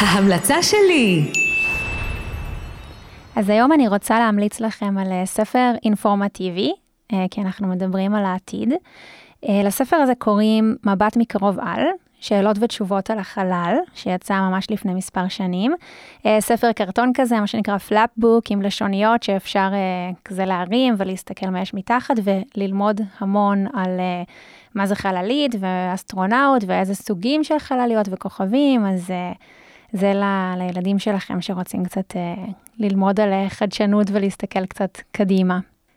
ההמלצה שלי! אז היום אני רוצה להמליץ לכם על אה, ספר אינפורמטיבי, אה, כי אנחנו מדברים על העתיד. אה, לספר הזה קוראים מבט מקרוב על, שאלות ותשובות על החלל, שיצא ממש לפני מספר שנים. ספר קרטון כזה, מה שנקרא פלאפבוק, עם לשוניות שאפשר כזה להרים ולהסתכל מה יש מתחת וללמוד המון על מה זה חללית ואסטרונאוט ואיזה סוגים של חלליות וכוכבים, אז זה ל, לילדים שלכם שרוצים קצת ללמוד על חדשנות ולהסתכל קצת קדימה.